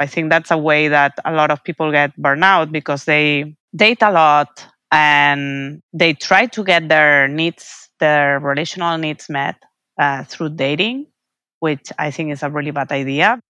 I think that's a way that a lot of people get burnout because they date a lot and they try to get their needs, their relational needs met uh, through dating, which I think is a really bad idea.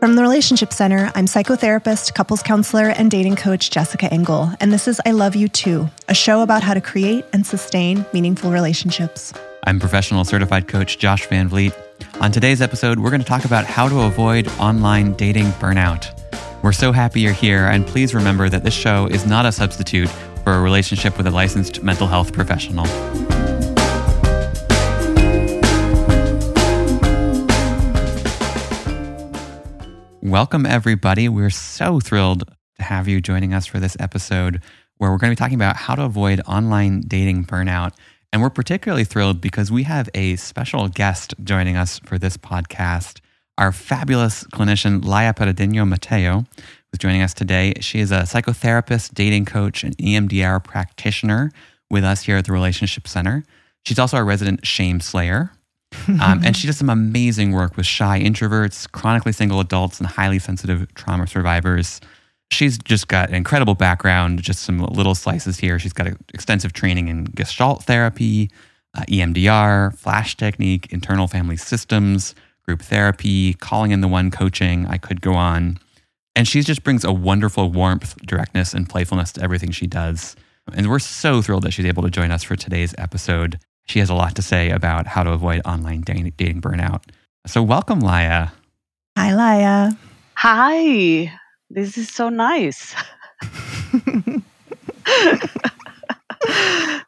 From the Relationship Center, I'm psychotherapist, couples counselor, and dating coach Jessica Engle, and this is I Love You Too, a show about how to create and sustain meaningful relationships. I'm professional certified coach Josh Van Vliet. On today's episode, we're going to talk about how to avoid online dating burnout. We're so happy you're here, and please remember that this show is not a substitute for a relationship with a licensed mental health professional. Welcome, everybody. We're so thrilled to have you joining us for this episode where we're going to be talking about how to avoid online dating burnout. And we're particularly thrilled because we have a special guest joining us for this podcast. Our fabulous clinician, Laia Pedreño Mateu, who's joining us today. She is a psychotherapist, dating coach, and EMDR practitioner with us here at the Relationship Center. She's also a resident shame slayer. Um, and she does some amazing work with shy introverts, chronically single adults, and highly sensitive trauma survivors. She's just got an incredible background, just some little slices here. She's got extensive training in gestalt therapy, uh, EMDR, flash technique, internal family systems, group therapy, calling in the one coaching. I could go on. And she just brings a wonderful warmth, directness, and playfulness to everything she does. And we're so thrilled that she's able to join us for today's episode. She has a lot to say about how to avoid online dating burnout. So, welcome, Laia. Hi, Laia. Hi. This is so nice.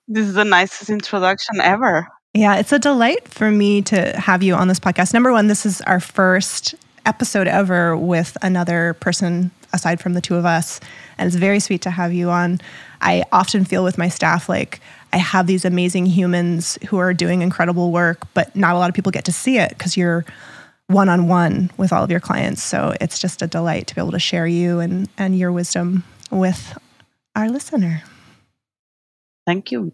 this is the nicest introduction ever. Yeah, it's a delight for me to have you on this podcast. Number one, this is our first episode ever with another person aside from the two of us. And it's very sweet to have you on. I often feel with my staff like I have these amazing humans who are doing incredible work, but not a lot of people get to see it because you're one on one with all of your clients. So it's just a delight to be able to share you and, and your wisdom with our listener. Thank you.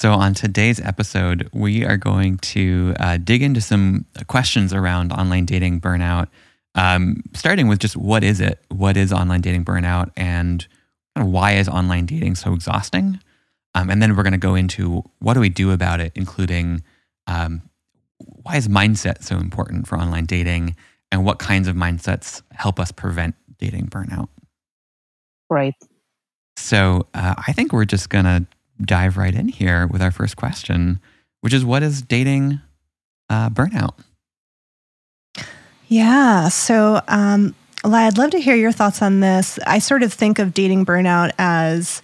So, on today's episode, we are going to uh, dig into some questions around online dating burnout, um, starting with just what is it? What is online dating burnout? And why is online dating so exhausting? Um, and then we're going to go into what do we do about it, including um, why is mindset so important for online dating and what kinds of mindsets help us prevent dating burnout? Right. So uh, I think we're just going to dive right in here with our first question, which is what is dating uh, burnout? Yeah. So, um, I'd love to hear your thoughts on this. I sort of think of dating burnout as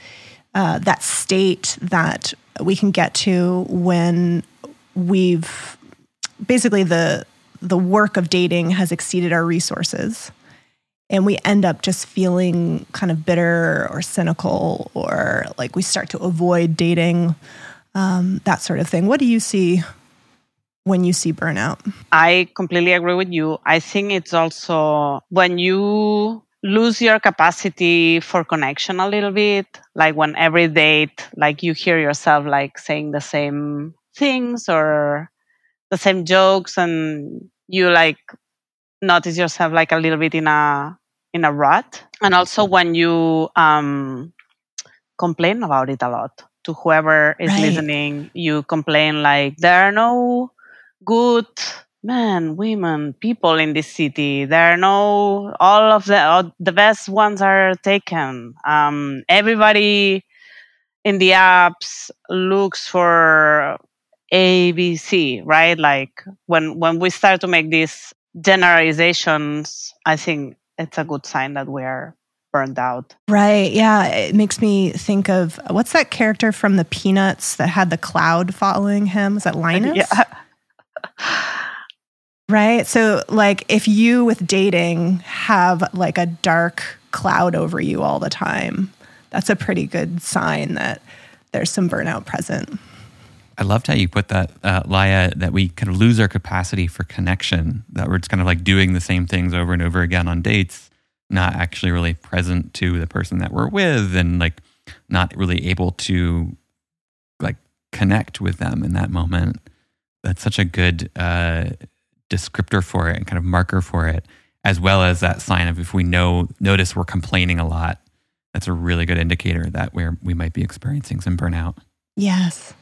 uh, that state that we can get to when we've basically the the work of dating has exceeded our resources. And we end up just feeling kind of bitter or cynical or like we start to avoid dating um, that sort of thing. What do you see when you see burnout? I completely agree with you. I think it's also when you lose your capacity for connection a little bit like when every date like you hear yourself like saying the same things or the same jokes and you like notice yourself like a little bit in a in a rut and also when you um complain about it a lot to whoever is right. listening you complain like there are no good men, women, people in this city. There are no all of the all, the best ones are taken. Um, everybody in the apps looks for ABC, right? Like when when we start to make these generalizations, I think it's a good sign that we are burned out. Right. Yeah. It makes me think of what's that character from the Peanuts that had the cloud following him? Is that Linus? Yeah. Right. So, like, if you with dating have like a dark cloud over you all the time, that's a pretty good sign that there's some burnout present. I loved how you put that, uh, Laia, that we kind of lose our capacity for connection, that we're just kind of like doing the same things over and over again on dates, not actually really present to the person that we're with and like not really able to like connect with them in that moment that's such a good uh, descriptor for it and kind of marker for it, as well as that sign of if we know notice we're complaining a lot, that's a really good indicator that we're we might be experiencing some burnout. Yes.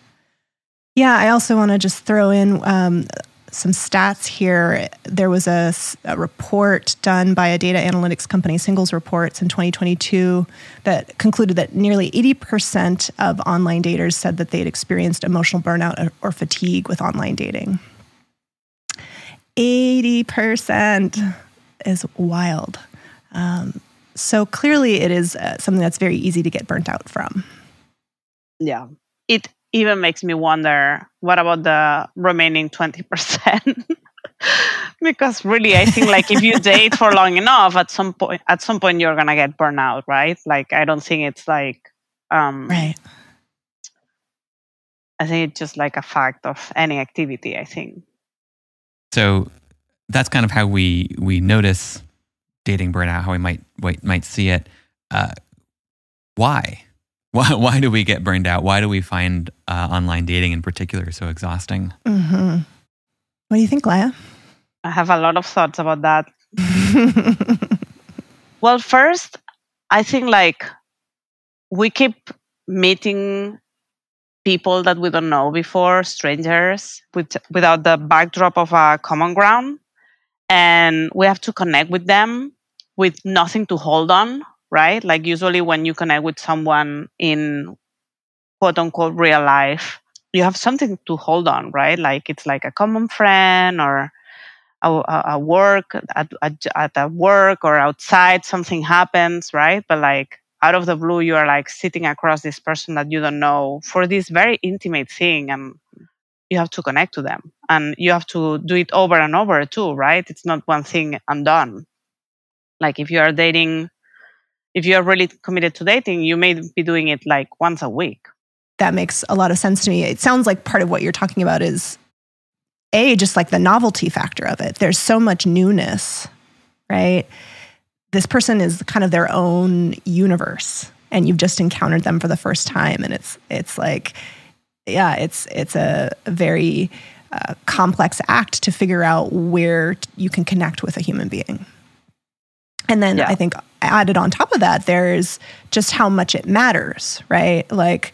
Yeah, I also want to just throw in um, some stats here. There was a, a, report done by a data analytics company, Singles Reports, in 2022 that concluded that nearly 80% of online daters said that they'd experienced emotional burnout or fatigue with online dating. 80% is wild. Um, so clearly, it is uh, something that's very easy to get burnt out from. Yeah. It even makes me wonder what about the remaining 20% because really i think like if you date for long enough at some point at some point you're gonna get burnout right? Like i don't think it's like um right. I think it's just like a fact of any activity i think. So that's kind of how we we notice dating burnout how we might might see it. Uh, why why, why do we get burned out? Why do we find uh, online dating in particular so exhausting? Mm-hmm. What do you think, Laia? I have a lot of thoughts about that. well, first, I think like we keep meeting people that we don't know before, strangers, with, without the backdrop of a common ground. And we have to connect with them with nothing to hold on right? Like usually when you connect with someone in quote unquote real life, you have something to hold on, right? Like it's like a common friend or a, a work at, at, at work or outside something happens, right? But like out of the blue, you are like sitting across this person that you don't know for this very intimate thing and you have to connect to them and you have to do it over and over too, right? It's not one thing and done. Like if you are dating if you're really committed to dating, you may be doing it like once a week. That makes a lot of sense to me. It sounds like part of what you're talking about is a just like the novelty factor of it. There's so much newness, right? This person is kind of their own universe and you've just encountered them for the first time and it's it's like yeah, it's it's a, very uh, complex act to figure out where you can connect with a human being. And then yeah. I think added on top of that, there's just how much it matters, right? Like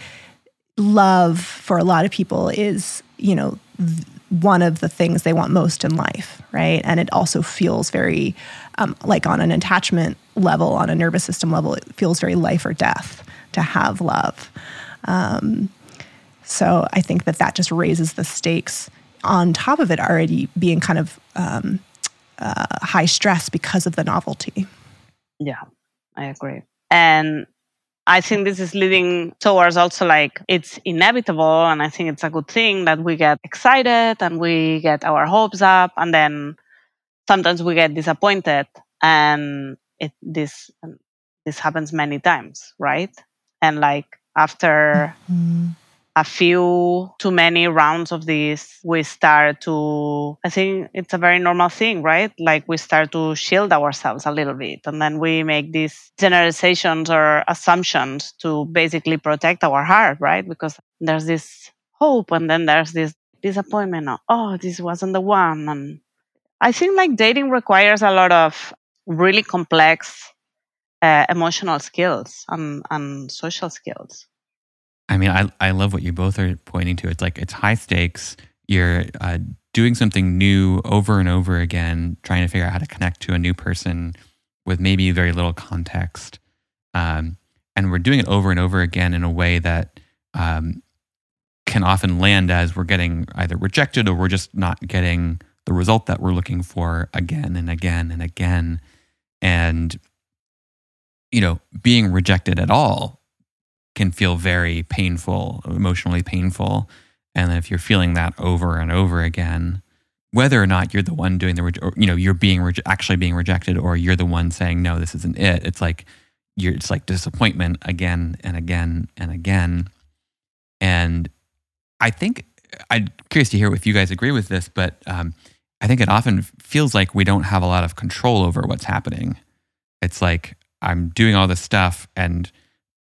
love for a lot of people is, you know, th- one of the things they want most in life, right? And it also feels very, um, like on an attachment level, on a nervous system level, it feels very life or death to have love. Um, so I think that that just raises the stakes on top of it already being kind of um, uh, high stress because of the novelty. Yeah, I agree. And I think this is leading towards also like it's inevitable. And I think it's a good thing that we get excited and we get our hopes up. And then sometimes we get disappointed. And it, this, this happens many times, right? And like after mm-hmm a few too many rounds of this, we start to, I think it's a very normal thing, right? Like we start to shield ourselves a little bit. And then we make these generalizations or assumptions to basically protect our heart, right? Because there's this hope and then there's this disappointment. Of, oh, this wasn't the one. And I think like dating requires a lot of really complex uh, emotional skills and, and social skills. I mean, I, I love what you both are pointing to. It's like it's high stakes. You're uh, doing something new over and over again, trying to figure out how to connect to a new person with maybe very little context. Um, and we're doing it over and over again in a way that um, can often land as we're getting either rejected or we're just not getting the result that we're looking for again and again and again. And, you know, being rejected at all can feel very painful, emotionally painful. And if you're feeling that over and over again, whether or not you're the one doing the, or, you know, you're being re- actually being rejected, or you're the one saying no, this isn't it. It's like you're, it's like disappointment again and again and again. And I think I'm curious to hear if you guys agree with this, but um, I think it often feels like we don't have a lot of control over what's happening. It's like I'm doing all this stuff and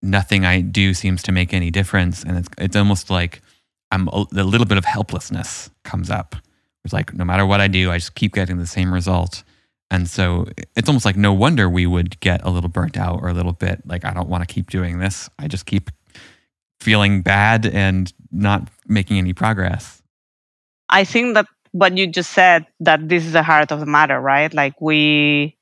nothing I do seems to make any difference. And it's, it's almost like I'm a, a little bit of helplessness comes up. It's like no matter what I do, I just keep getting the same result. And so it's almost like no wonder we would get a little burnt out or a little bit like, I don't want to keep doing this. I just keep feeling bad and not making any progress. I think that what you just said, that this is the heart of the matter, right? Like we,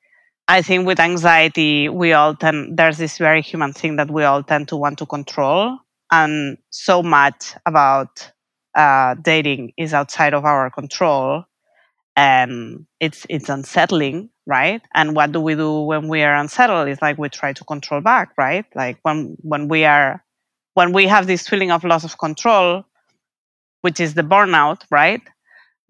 I think with anxiety, we all tend, there's this very human thing that we all tend to want to control. And so much about uh, dating is outside of our control. And it's it's unsettling right? And what do we do when we are unsettled? It's like we try to control back right? Like when when we are when we have this feeling of loss of control which is the burnout right?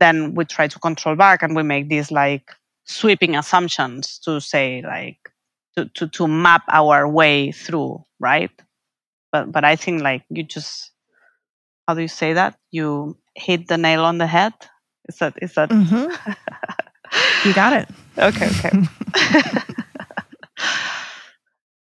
Then we try to control back and we make these like sweeping assumptions to say like to to, to map our way through right but but i think like you just how do you say that you hit the nail on the head is that is that? Mm-hmm. you got it. okay. Okay.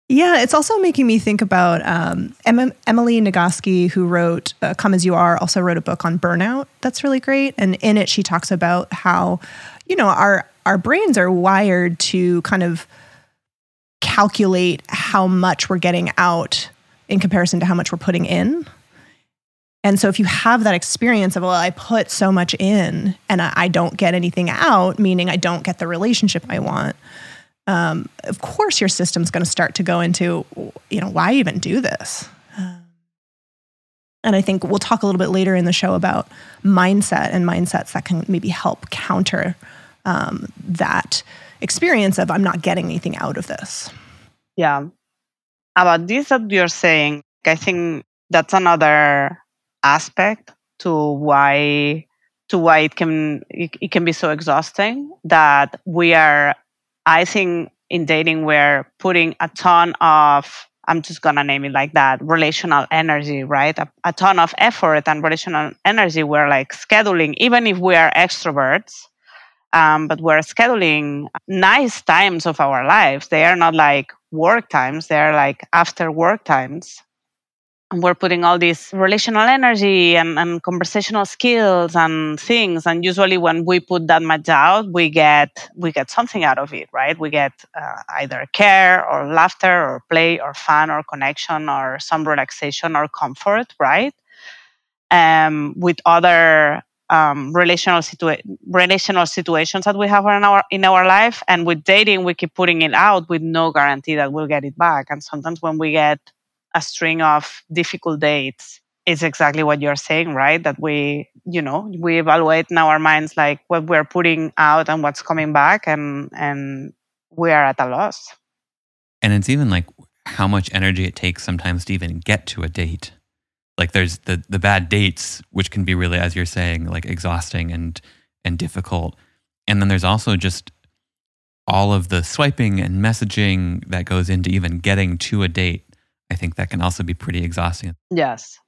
Yeah, it's also making me think about um, Emily Nagoski, who wrote uh, "Come as You Are," also wrote a book on burnout that's really great, and in it she talks about how, you know, our our brains are wired to kind of calculate how much we're getting out in comparison to how much we're putting in. And so if you have that experience of, well, I put so much in and I, don't get anything out, meaning I don't get the relationship I want, um, of course your system's going to start to go into, you know, why even do this? and I think we'll talk a little bit later in the show about mindset and mindsets that can maybe help counter um, that experience of I'm not getting anything out of this. Yeah. About this that you're saying, I think that's another aspect to why to why it can it, it can be so exhausting that we are i think in dating we're putting a ton of i'm just gonna name it like that relational energy right a, a ton of effort and relational energy we're like scheduling even if we are extroverts um, but we're scheduling nice times of our lives. They are not like work times. They're like after work times. And we're putting all this relational energy and, and conversational skills and things. And usually when we put that much out we get we get something out of it right? We get uh, either care or laughter or play or fun or connection or some relaxation or comfort right? Um, with other um, relational situa- relational situations that we have in our in our life and with dating we keep putting it out with no guarantee that we'll get it back and sometimes when we get a string of difficult dates it's exactly what you're saying, right? That we, you know, we evaluate in our minds like what we're putting out and what's coming back, and and we are at a loss. And it's even like how much energy it takes sometimes to even get to a date. Like there's the the bad dates, which can be really, as you're saying, like exhausting and and difficult. And then there's also just all of the swiping and messaging that goes into even getting to a date I think that can also be pretty exhausting. Yes.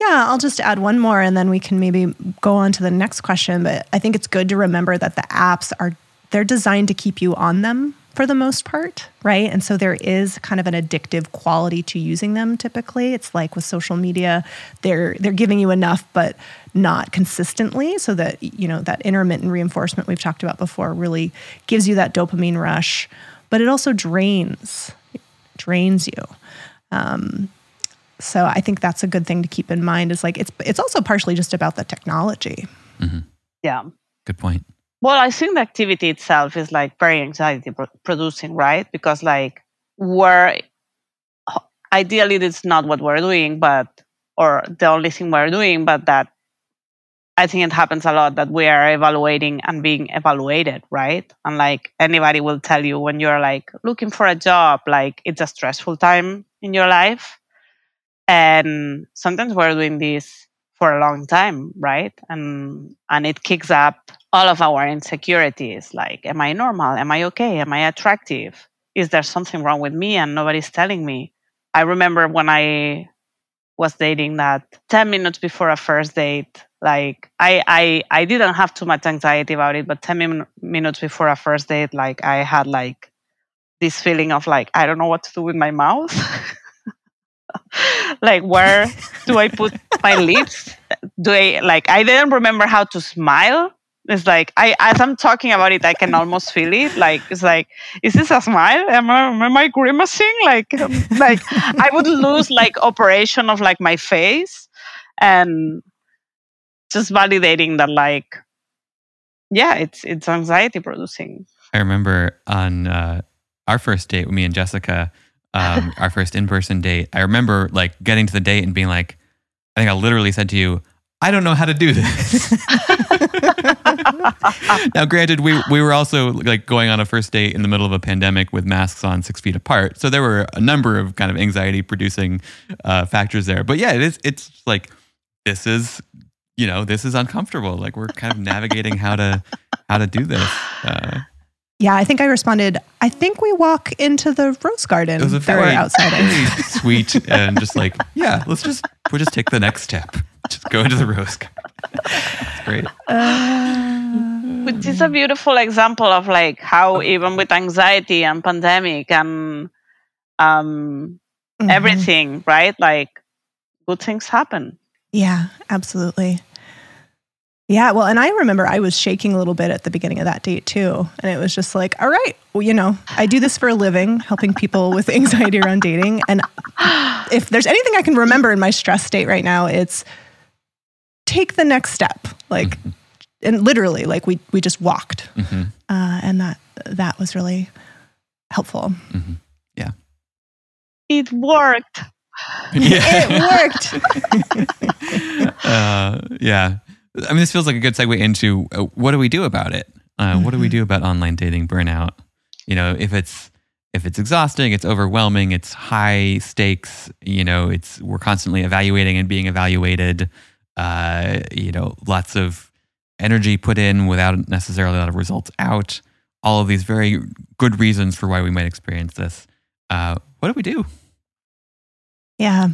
Yeah, I'll just add one more and then we can maybe go on to the next question. But I think it's good to remember that the apps are they're designed to keep you on them for the most part, right? And so there is kind of an addictive quality to using them typically. It's like with social media, they're they're giving you enough but not consistently so that you know that intermittent reinforcement we've talked about before really gives you that dopamine rush, but it also drains drains you. Um, so I think that's a good thing to keep in mind. Is like it's it's also partially just about the technology. Mm-hmm. Yeah. Good point. Well, I think the activity itself is like very anxiety producing, right? Because like we're ideally it's not what we're doing, but or the only thing we're doing, but that I think it happens a lot that we are evaluating and being evaluated, right? And like anybody will tell you when you're like looking for a job, like it's a stressful time in your life. And sometimes we're doing this for a long time, right? And and it kicks up all of our insecurities like am I normal? Am I okay? Am I attractive? Is there something wrong with me and nobody's telling me? I remember when I was dating that 10 minutes before a first date like I, I i didn't have too much anxiety about it but 10 min- minutes before a first date like i had like this feeling of like i don't know what to do with my mouth like where do I put my lips? Do I like I didn't remember how to smile. It's like I as I'm talking about it, I can almost feel it. Like it's like, is this a smile? Am I, am I grimacing? Like like I would lose like operation of like my face and just validating that like yeah, it's it's anxiety producing. I remember on uh, our first date with me and Jessica, um, our first in person date. I remember like getting to the date and being like, I think I literally said to you, I don't know how to do this. now, granted, we we were also like going on a first date in the middle of a pandemic with masks on six feet apart, so there were a number of kind of anxiety producing uh, factors there. But yeah, it is. It's like this is you know this is uncomfortable. Like we're kind of navigating how to how to do this. Uh, yeah, I think I responded. I think we walk into the rose garden it was a that very, we're outside very of. sweet and just like yeah, let's just we'll just take the next step. Just go into the rose garden. It's great. Which is a beautiful example of like how even with anxiety and pandemic and um Mhm. everything, right? Like good things happen. Yeah, absolutely. Yeah, well, and I remember I was shaking a little bit at the beginning of that date too. And it was just like, all right, well, you know, I do this for a living, helping people with anxiety around dating. And if there's anything I can remember in my stress state right now, it's take the next step. Like, and literally, like we we just walked, hmm uh, and that that was really helpful. Yeah. It worked. Yeah. It worked. uh, yeah. I mean, this feels like a good segue into uh, what do we do about it? Uh, What do we do about online dating burnout? You know, if it's if it's exhausting, it's overwhelming, it's high stakes. You know, it's we're constantly evaluating and being evaluated. Uh, you know, lots of energy put in without necessarily a lot of results out. All of these very good reasons for why we might experience this. Uh, what do we do? Yeah.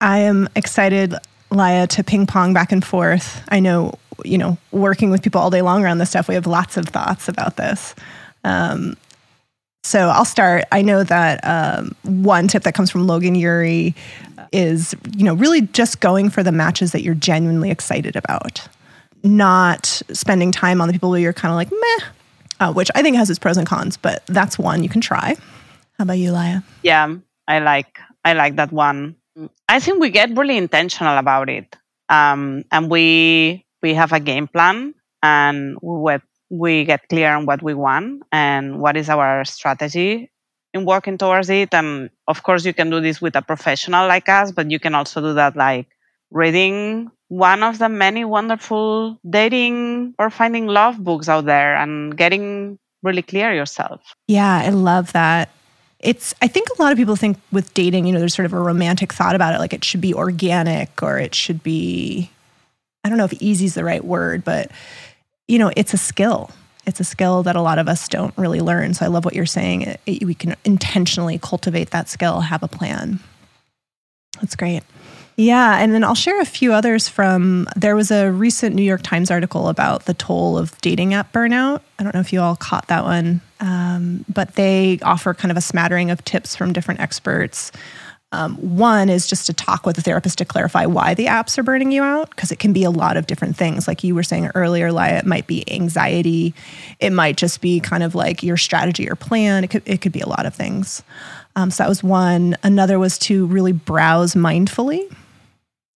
I am excited, Laia, to ping pong back and forth. I know, you know, working with people all day long around this stuff, we have lots of thoughts about this. Um, so I'll start. I know that um, one tip that comes from Logan Ury is, you know, really just going for the matches that you're genuinely excited about, not spending time on the people where you're kind of like meh, uh, which I think has its pros and cons. But that's one you can try. How about you, Laia? Yeah, I like I like that one. I think we get really intentional about it, um, and we we have a game plan, and we we get clear on what we want and what is our strategy in working towards it. And of course, you can do this with a professional like us, but you can also do that like reading one of the many wonderful dating or finding love books out there and getting really clear yourself. Yeah, I love that. It's I think a lot of people think with dating, you know, there's sort of a romantic thought about it like it should be organic or it should be I don't know if easy is the right word, but you know, it's a skill. It's a skill that a lot of us don't really learn. So I love what you're saying. It, it- we can intentionally cultivate that skill, have a plan. That's great. Yeah, and then I'll share a few others from there was a recent New York Times article about the toll of dating app burnout. I don't know if you all caught that one, um, but they offer kind of a smattering of tips from different experts. Um, one is just to talk with a therapist to clarify why the apps are burning you out, because it can be a lot of different things. Like you were saying earlier, Laia, it might be anxiety, it might just be kind of like your strategy or plan. It could it could be a lot of things. Um, so that was one. Another was to really browse mindfully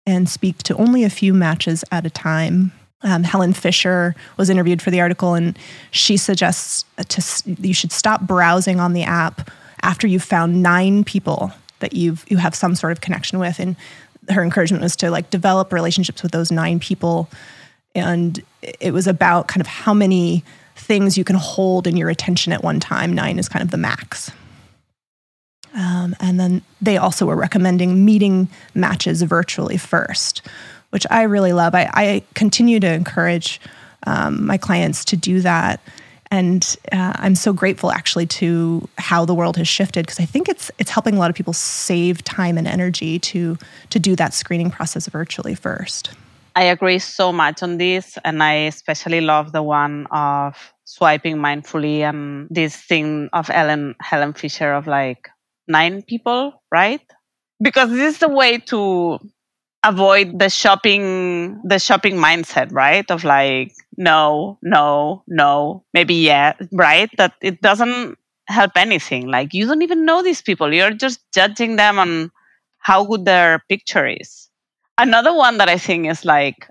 and speak to only a few matches at a time. Um, Helen Fisher was interviewed for the article, and she suggests to you should stop browsing on the app after you've found nine people that you've you have some sort of connection with. And her encouragement was to like develop relationships with those nine people, and it was about kind of how many things you can hold in your attention at one time. Nine is kind of the max. Um, and then they also were recommending meeting matches virtually first, which I really love. I, I continue to encourage um, my clients to do that. And uh, I'm so grateful actually to how the world has shifted because I think it's it's helping a lot of people save time and energy to to do that screening process virtually first. I agree so much on this, and I especially love the one of swiping mindfully and this thing of Ellen Helen Fisher of like nine people, right? because this is the way to avoid the shopping the shopping mindset right? Of like no no no maybe yeah right? That it doesn't help anything. Like you don't even know these people. You're just judging them on how good their picture is. Another one that i think is like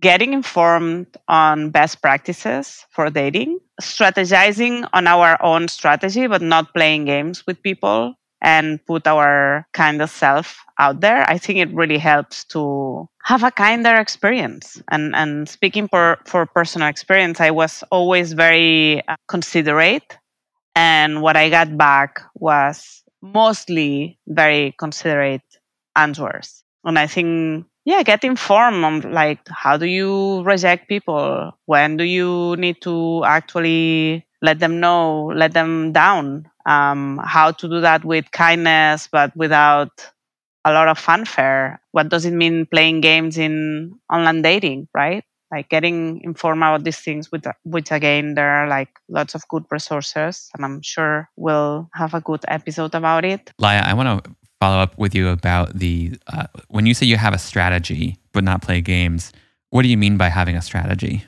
getting informed on best practices for dating strategizing on our own strategy but not playing games with people and put our kind of self out there, I think it really helps to have a kinder experience. And and speaking for for personal experience, I was always very uh, considerate, and what I got back was mostly very considerate answers. And I think yeah, get informed on like how do you reject people? When do you need to actually let them know, let them down? um, how to do that with kindness but without a lot of fanfare. What does it mean playing games in online dating right? Like getting informed about these things with which again there are like lots of good resources and i'm sure we'll have a good episode about it. Laia i want to follow up with you about the uh, when you say you have a strategy but not play games what do you mean by having a strategy?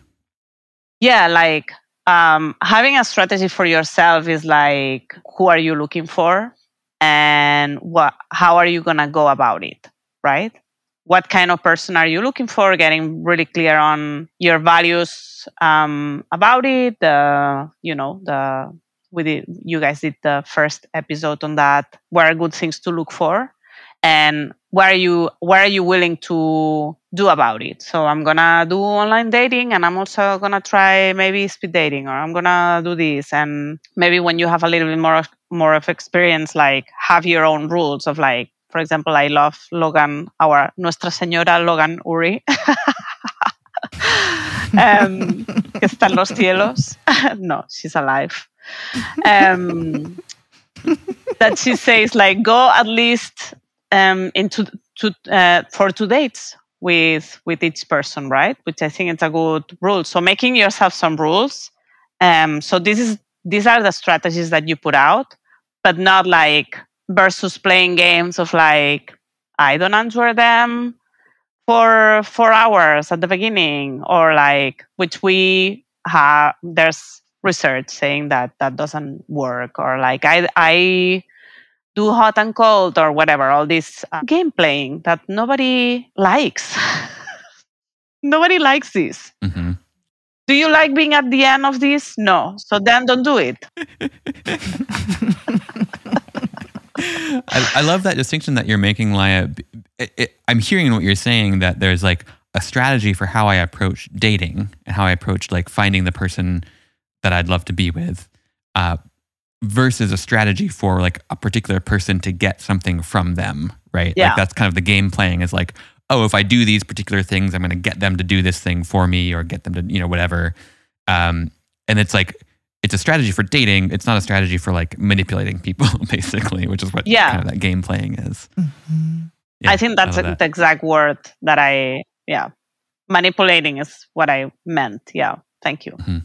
Yeah like um, having a strategy for yourself is like who are you looking for? And what how are you going to go about it right? What kind of person are you looking for? Getting really clear on your values um, about it you know the you guys did the first episode on that. What are good things to look for? And where are you what are you willing to do about it. So i'm gonna do online dating and i'm also gonna try maybe speed dating or i'm gonna do this. And maybe when you have a little bit more of, more of experience like have your own rules of like for example i love logan our nuestra señora logan Ury. Um, que los cielos. No she's alive. Um, that she says like go at least um, into to, uh, for two dates with with each person, right? Which I think it's a good rule. So making yourself some rules. Um, so this is these are the strategies that you put out, but not like versus playing games of like I don't answer them for four hours at the beginning, or like which we have. There's research saying that that doesn't work, or like I I do hot and cold or whatever, all this uh, game playing that nobody likes. nobody likes this. Mm-hmm. Do you like being at the end of this? No. So then don't do it. I, I, love that distinction that you're making, Laia. It, it, I'm hearing what you're saying that there's like a strategy for how I approach dating and how I approach like finding the person that I'd love to be with. Uh, versus a strategy for like a particular person to get something from them, right? Yeah. Like that's kind of the game playing is like, oh, if I do these particular things, I'm going to get them to do this thing for me or get them to, you know, whatever. Um, and it's like, it's a strategy for dating. It's not a strategy for like manipulating people, basically, which is what yeah. kind of that game playing is. Mm-hmm. Yeah, I think that's I that. the exact word that I, yeah, manipulating is what I meant. Yeah. Thank you. Mm-hmm.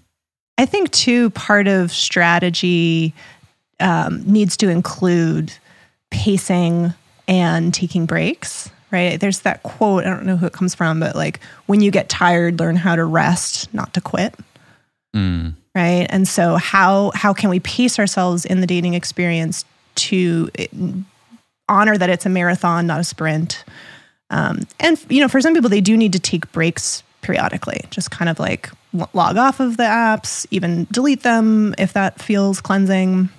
I think, too, part of strategy um, needs to include pacing and taking breaks, right? There's that quote, I don't know who it comes from, but like, when you get tired, learn how to rest, not to quit. Mm. Right. And so, how, how can we pace ourselves in the dating experience to honor that it's a marathon, not a sprint? Um, and, you know, for some people, they do need to take breaks periodically, just kind of like log off of the apps, even delete them if that feels cleansing.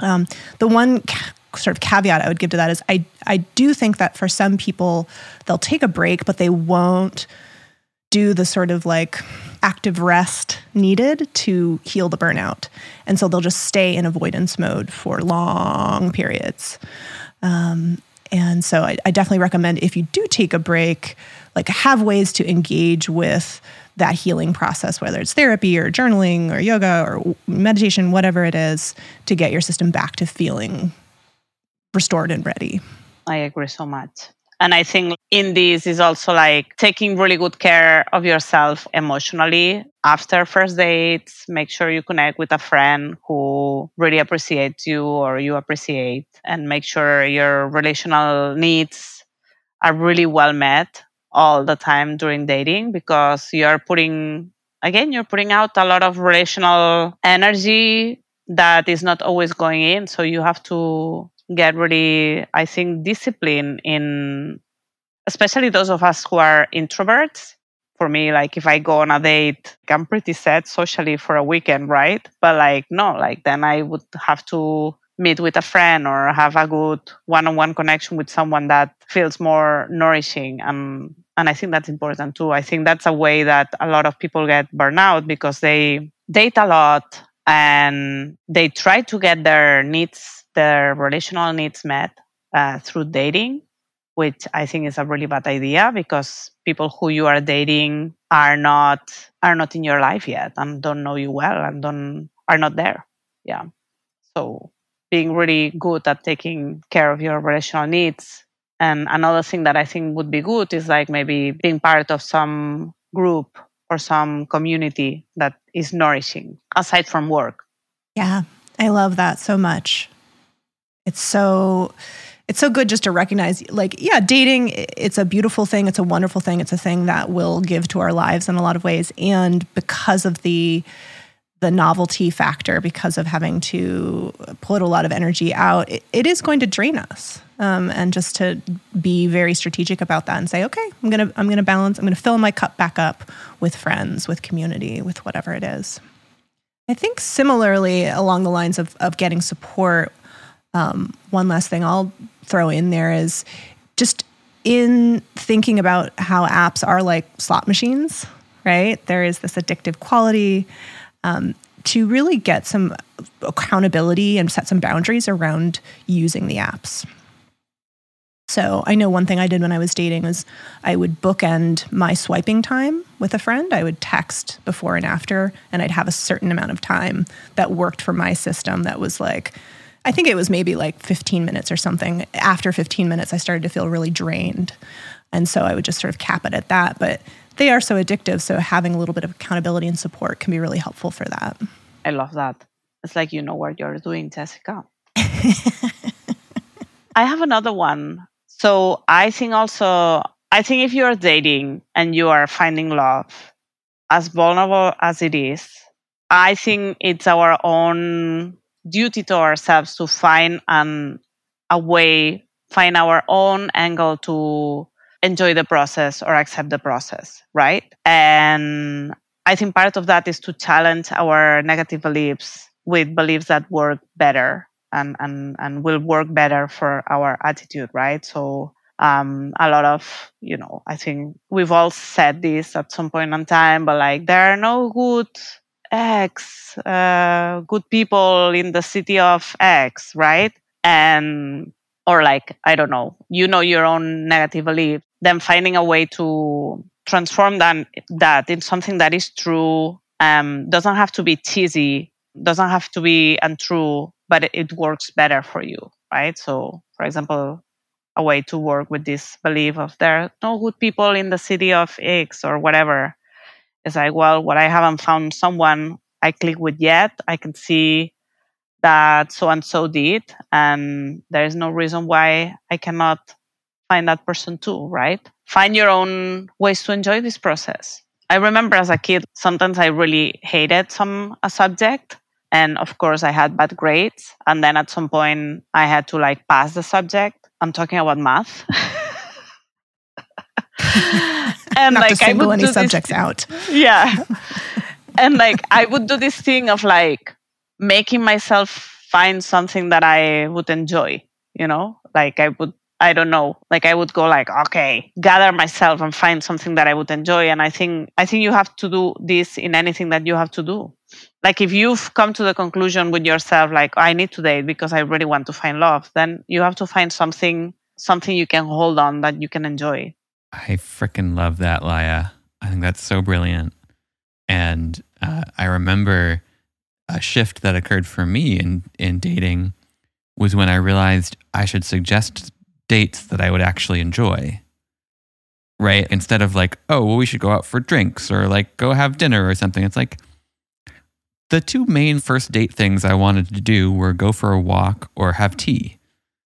Um, the one ca- sort of caveat I would give to that is I, I do think that for some people, they'll take a break, but they won't do the sort of like active rest needed to heal the burnout. And so they'll just stay in avoidance mode for long periods. Um, and so I, I definitely recommend if you do take a break, like have ways to engage with that healing process, whether it's therapy or journaling or yoga or meditation, whatever it is, to get your system back to feeling restored and ready. I agree so much. And I think in this is also like taking really good care of yourself emotionally after first dates. Make sure you connect with a friend who really appreciates you or you appreciate, and make sure your relational needs are really well met all the time during dating because you're putting again you're putting out a lot of relational energy that is not always going in. So you have to get really i think discipline in especially those of us who are introverts. For me like if i go on a date i'm pretty set socially for a weekend right? But like no like then i would have to meet with a friend or have a good one-on-one connection with someone that feels more nourishing and and I think that's important too. I think that's a way that a lot of people get burnout because they date a lot and they try to get their needs, their relational needs met uh, through dating, which I think is a really bad idea because people who you are dating are not are not in your life yet and don't know you well and don't are not there. Yeah. So being really good at taking care of your relational needs and another thing that I think would be good is like maybe being part of some group or some community that is nourishing aside from work. Yeah, I love that so much. It's so it's so good just to recognize like yeah, dating it's a beautiful thing, it's a wonderful thing, it's a thing that will give to our lives in a lot of ways and because of the the novelty factor because of having to put a lot of energy out, it, it is going to drain us. Um, and just to be very strategic about that and say, okay, I'm gonna I'm gonna balance. I'm gonna fill my cup back up with friends, with community, with whatever it is. I think similarly along the lines of of getting support. Um, one last thing I'll throw in there is just in thinking about how apps are like slot machines, right? There is this addictive quality um, to really get some accountability and set some boundaries around using the apps. So I know one thing I did when I was dating was I would bookend my swiping time with a friend. I would text before and after, and I'd have a certain amount of time that worked for my system that was like, I think it was maybe like 15 minutes or something. After 15 minutes, I started to feel really drained. And so I would just sort of cap it at that. But they are so addictive. So having a little bit of accountability and support can be really helpful for that. I love that. It's like you know what you're doing, Jessica. I have another one. So I think also, I think if you're dating and you are finding love, as vulnerable as it is, I think it's our own duty to ourselves to find an, a way, find our own angle to enjoy the process or accept the process, right? And I think part of that is to challenge our negative beliefs with beliefs that work better and, and, and will work better for our attitude, right? So um, a lot of, you know, I think we've all said this at some point in time, but like there are no good X, uh, good people in the city of X, right? And or like i don't know you know your own negative belief then finding a way to transform that that in something that is true um, doesn't have to be cheesy doesn't have to be untrue but it, it works better for you right? So for example a way to work with this belief of there are no good people in the city of x or whatever. Is like well what i haven't found someone i click with yet i can see that so and so did and there is no reason why i cannot find that person too right? Find your own ways to enjoy this process. I remember as a kid sometimes i really hated some a subject and of course i had bad grades and then at some point i had to like pass the subject. I'm talking about math. And Not like to single I would any subjects out. Yeah. And like i would do this thing of like making myself find something that I would enjoy, you know? Like I would I don't know, like I would go like, okay, gather myself and find something that I would enjoy and I think I think you have to do this in anything that you have to do. Like if you've come to the conclusion with yourself like I need to date because I really want to find love, then you have to find something something you can hold on that you can enjoy. I freaking love that, Laia. I think that's so brilliant. And uh, I remember a shift that occurred for me in in dating was when I realized I should suggest dates that I would actually enjoy. Right? Instead of like, oh, well, we should go out for drinks or like go have dinner or something. It's like the two main first date things I wanted to do were go for a walk or have tea.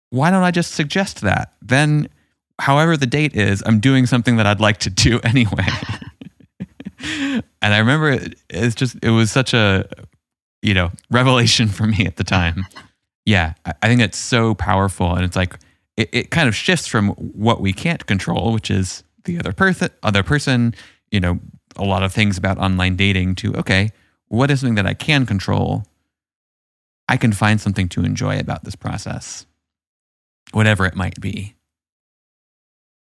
Why don't I just suggest that? Then, however the date is, I'm doing something that I'd like to do anyway. and I remember it, it's just, it was such a, you know, revelation for me at the time. Yeah, I think it's so powerful. And it's like, it, it kind of shifts from what we can't control, which is the other person, other person, you know, a lot of things about online dating to, okay, what is something that I can control? I can find something to enjoy about this process, whatever it might be.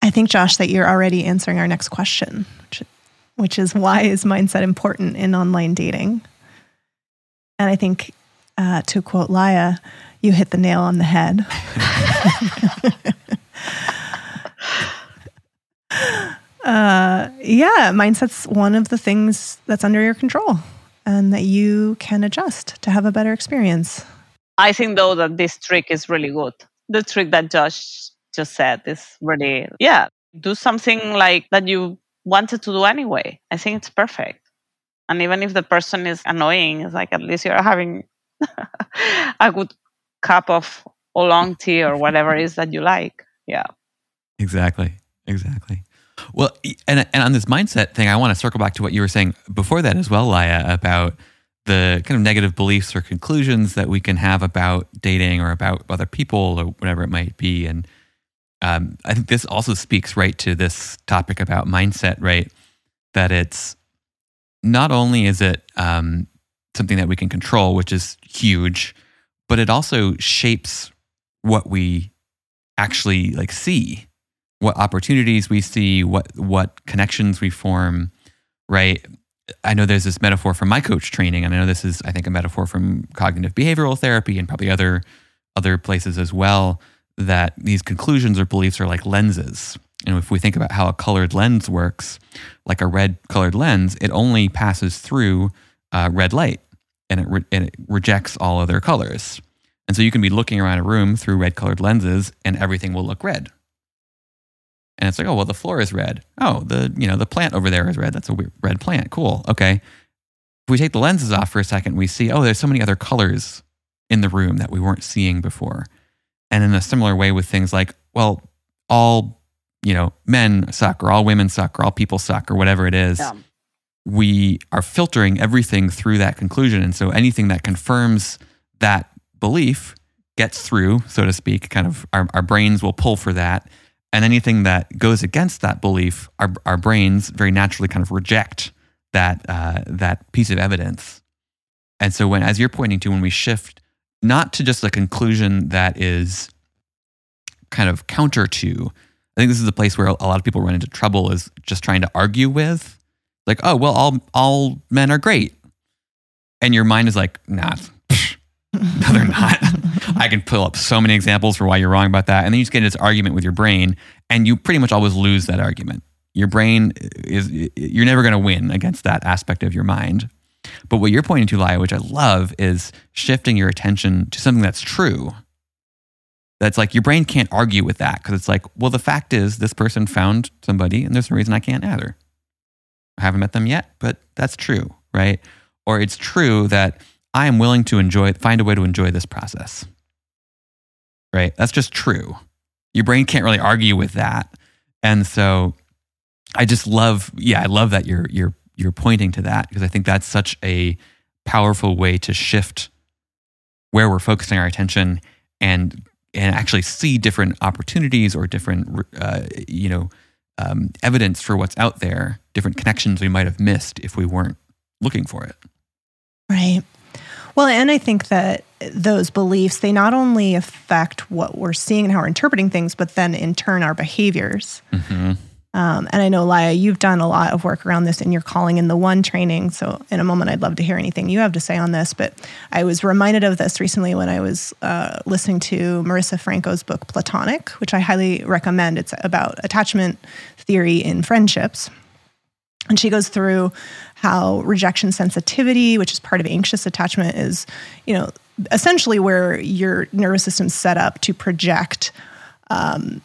I think, Josh, that you're already answering our next question, which, which is why is mindset important in online dating? And I think, uh, to quote Laia, you hit the nail on the head. uh, yeah, mindset's one of the things that's under your control and that you can adjust to have a better experience. I think, though, that this trick is really good. The trick that Josh just said is really, yeah, do something like that you wanted to do anyway. I think it's perfect. And even if the person is annoying, it's like at least you're having a good cup of oolong tea or whatever it is that you like. Yeah. Exactly. Exactly. Well, and and on this mindset thing, I want to circle back to what you were saying before that as well, Laia, about the kind of negative beliefs or conclusions that we can have about dating or about other people or whatever it might be. And um, I think this also speaks right to this topic about mindset, right? That it's not only is it um, something that we can control, which is huge, but it also shapes what we actually like see, what opportunities we see, what what connections we form, right? I know there's this metaphor from my coach training, and I know this is, I think, a metaphor from cognitive behavioral therapy and probably other other places as well. That these conclusions or beliefs are like lenses. And if we think about how a colored lens works, like a red colored lens, it only passes through uh, red light and it, re- and it rejects all other colors. And so you can be looking around a room through red colored lenses and everything will look red. And it's like, oh, well, the floor is red. Oh, the, you know, the plant over there is red. That's a weird, red plant. Cool. Okay. If we take the lenses off for a second, we see, oh, there's so many other colors in the room that we weren't seeing before. And in a similar way with things like, well, all, you know, men suck or all women suck or all people suck or whatever it is. Yeah we are filtering everything through that conclusion. And so anything that confirms that belief gets through, so to speak, kind of our, our brains will pull for that. And anything that goes against that belief, our, our brains very naturally kind of reject that, uh, that piece of evidence. And so when, as you're pointing to, when we shift not to just a conclusion that is kind of counter to, I think this is the place where a lot of people run into trouble is just trying to argue with like, oh, well, all, all men are great. And your mind is like, nah, no, they're not. I can pull up so many examples for why you're wrong about that. And then you just get into this argument with your brain, and you pretty much always lose that argument. Your brain is, you're never going to win against that aspect of your mind. But what you're pointing to, Laia, which I love, is shifting your attention to something that's true. That's like your brain can't argue with that because it's like, well, the fact is this person found somebody, and there's no reason I can't either. I haven't met them yet, but that's true, right? Or it's true that I am willing to enjoy, find a way to enjoy this process, right? That's just true. Your brain can't really argue with that. And so I just love, yeah, I love that you're, you're, you're pointing to that because I think that's such a powerful way to shift where we're focusing our attention and and actually see different opportunities or different uh, you know um, evidence for what's out there, different connections we might have missed if we weren't looking for it. Right. Well, and I think that those beliefs, they not only affect what we're seeing and how we're interpreting things, but then in turn our behaviors. Mm-hmm. Um, and I know, Laia, you've done a lot of work around this in your calling in the one training. So, in a moment, I'd love to hear anything you have to say on this. But I was reminded of this recently when I was uh, listening to Marisa Franco's book, Platonic, which I highly recommend. It's about attachment theory in friendships. And she goes through how rejection sensitivity, which is part of anxious attachment, is, you know, essentially where your nervous system's set up to project um,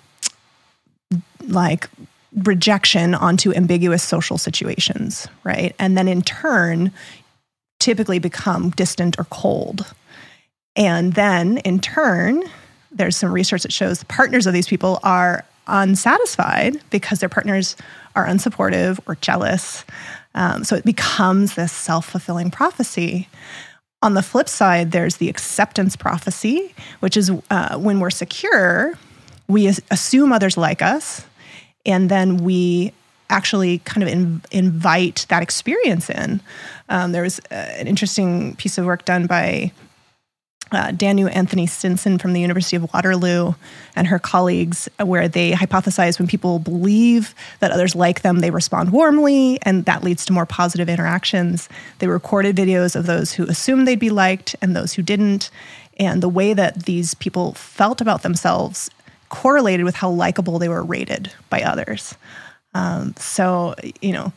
like rejection onto ambiguous social situations, right? And then in turn, typically become distant or cold. And then in turn, there's some research that shows the partners of these people are unsatisfied because their partners are unsupportive or jealous. Um, so it becomes this self fulfilling prophecy. On the flip side, there's the acceptance prophecy, which is uh, when we're secure, we assume others like us, and then we actually kind of in, invite that experience in. Um, there was uh, an interesting piece of work done by uh, Danu Anthony Stinson from the University of Waterloo and her colleagues, where they hypothesize when people believe that others like them, they respond warmly, and that leads to more positive interactions. They recorded videos of those who assumed they'd be liked and those who didn't. And the way that these people felt about themselves correlated with how likable they were rated by others. Um, so, you know,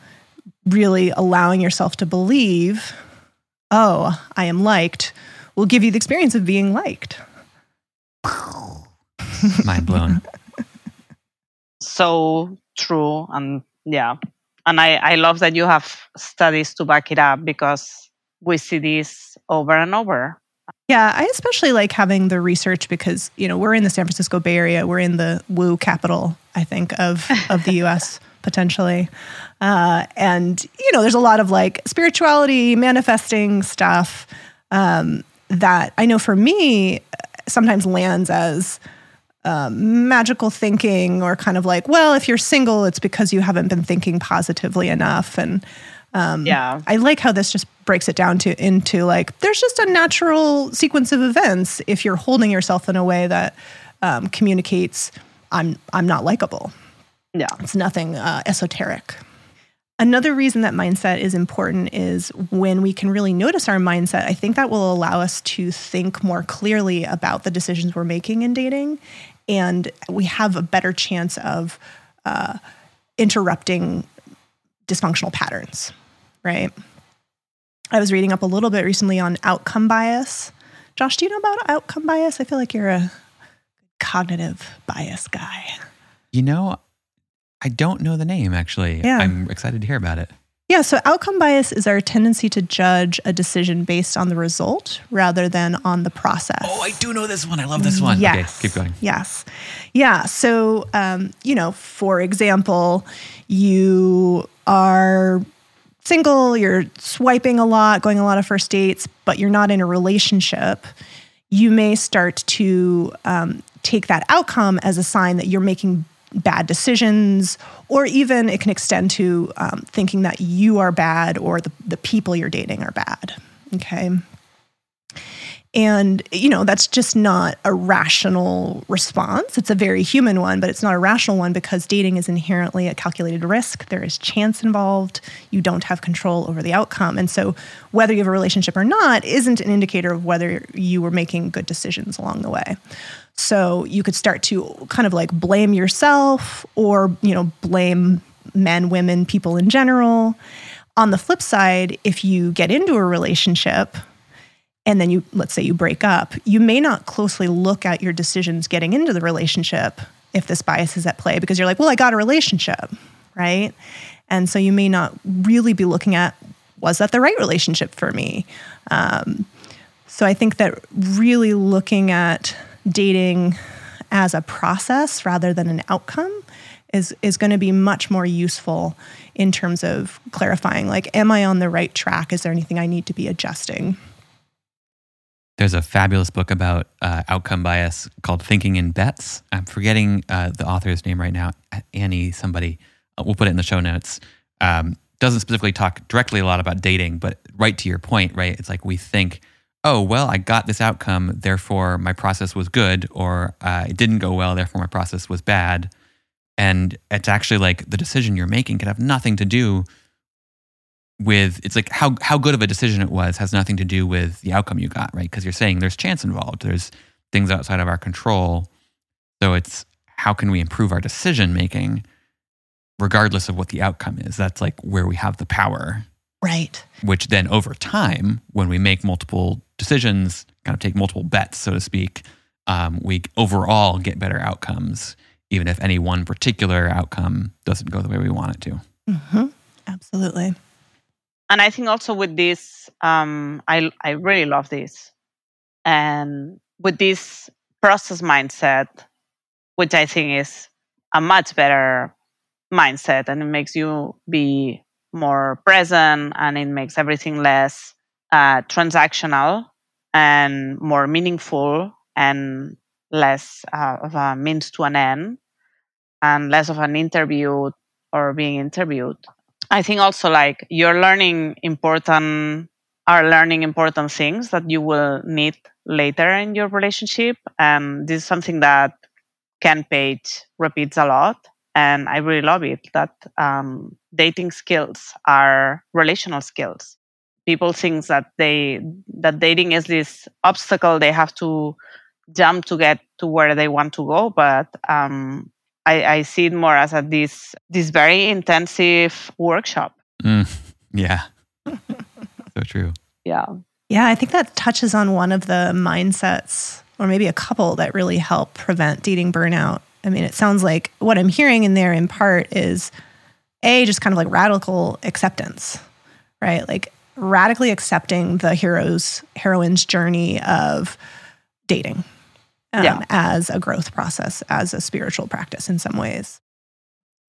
really allowing yourself to believe, oh, I am liked will give you the experience of being liked. Mind blown. so true. And yeah. And I, I love that you have studies to back it up because we see this over and over. Yeah, I especially like having the research because, you know, we're in the San Francisco Bay Area. We're in the woo capital, I think, of, of the US potentially. Uh, and, you know, there's a lot of like spirituality, manifesting stuff. Um, that I know for me sometimes lands as um, magical thinking or kind of like, well, if you're single, it's because you haven't been thinking positively enough. And um, yeah, I like how this just breaks it down to into like there's just a natural sequence of events if you're holding yourself in a way that um, communicates I'm I'm not likable. Yeah, it's nothing uh, esoteric. Another reason that mindset is important is when we can really notice our mindset, I think that will allow us to think more clearly about the decisions we're making in dating. And we have a better chance of uh, interrupting dysfunctional patterns, right? I was reading up a little bit recently on outcome bias. Josh, do you know about outcome bias? I feel like you're a cognitive bias guy. You know, I don't know the name actually. Yeah. I'm excited to hear about it. Yeah, so outcome bias is our tendency to judge a decision based on the result rather than on the process. Oh, I do know this one. I love this one. Yes. Okay, keep going. Yes. Yeah. So, um, you know, for example, you are single, you're swiping a lot, going a lot of first dates, but you're not in a relationship. You may start to um, take that outcome as a sign that you're making bad decisions, or even it can extend to um, thinking that you are bad or the, the people you're dating are bad. Okay. And, you know, that's just not a rational response. It's a very human one, but it's not a rational one because dating is inherently a calculated risk. There is chance involved. You don't have control over the outcome. And so, whether you have a relationship or not isn't an indicator of whether you were making good decisions along the way. So you could start to kind of like blame yourself or, you know, blame men, women, people in general. On the flip side, if you get into a relationship and then you, let's say you break up, you may not closely look at your decisions getting into the relationship if this bias is at play because you're like, well, I got a relationship, right? And so you may not really be looking at, was that the right relationship for me? Um, so I think that really looking at dating as a process rather than an outcome is is going to be much more useful in terms of clarifying like am i on the right track is there anything i need to be adjusting there's a fabulous book about uh, outcome bias called thinking in bets. I'm forgetting uh, the author's name right now. Annie somebody uh, we'll put it in the show notes. Um, doesn't specifically talk directly a lot about dating but right to your point right? It's like we think oh, well, I got this outcome, therefore my process was good, or uh, it didn't go well, therefore my process was bad. And it's actually like the decision you're making can have nothing to do with it's like how how good of a decision it was has nothing to do with the outcome you got, right? Because you're saying there's chance involved, there's things outside of our control. So it's how can we improve our decision making regardless of what the outcome is? That's like where we have the power. Right. Which then over time, when we make multiple decisions, kind of take multiple bets, so to speak, um, we overall get better outcomes, even if any one particular outcome doesn't go the way we want it to. Mm-hmm. Absolutely. And I think also with this, um, I I really love this, and with this process mindset, which I think is a much better mindset, and it makes you be more present, and it makes everything less uh, transactional and more meaningful and less uh, of a means to an end and less of an interview or being interviewed. I think also like you're learning important are learning important things that you will need later in your relationship. And this is something that Ken Page repeats a lot. And I really love it that um, dating skills are relational skills. People think that they that dating is this obstacle they have to jump to get to where they want to go, but um, I, I, see it more as a this this very intensive workshop. Mm, yeah, so true. Yeah, yeah. I think that touches on one of the mindsets, or maybe a couple that really help prevent dating burnout. I mean, it sounds like what I'm hearing in there in part is a just kind of like radical acceptance, right? Like radically accepting the hero's heroine's journey of dating um, yeah. as a growth process, as a spiritual practice in some ways.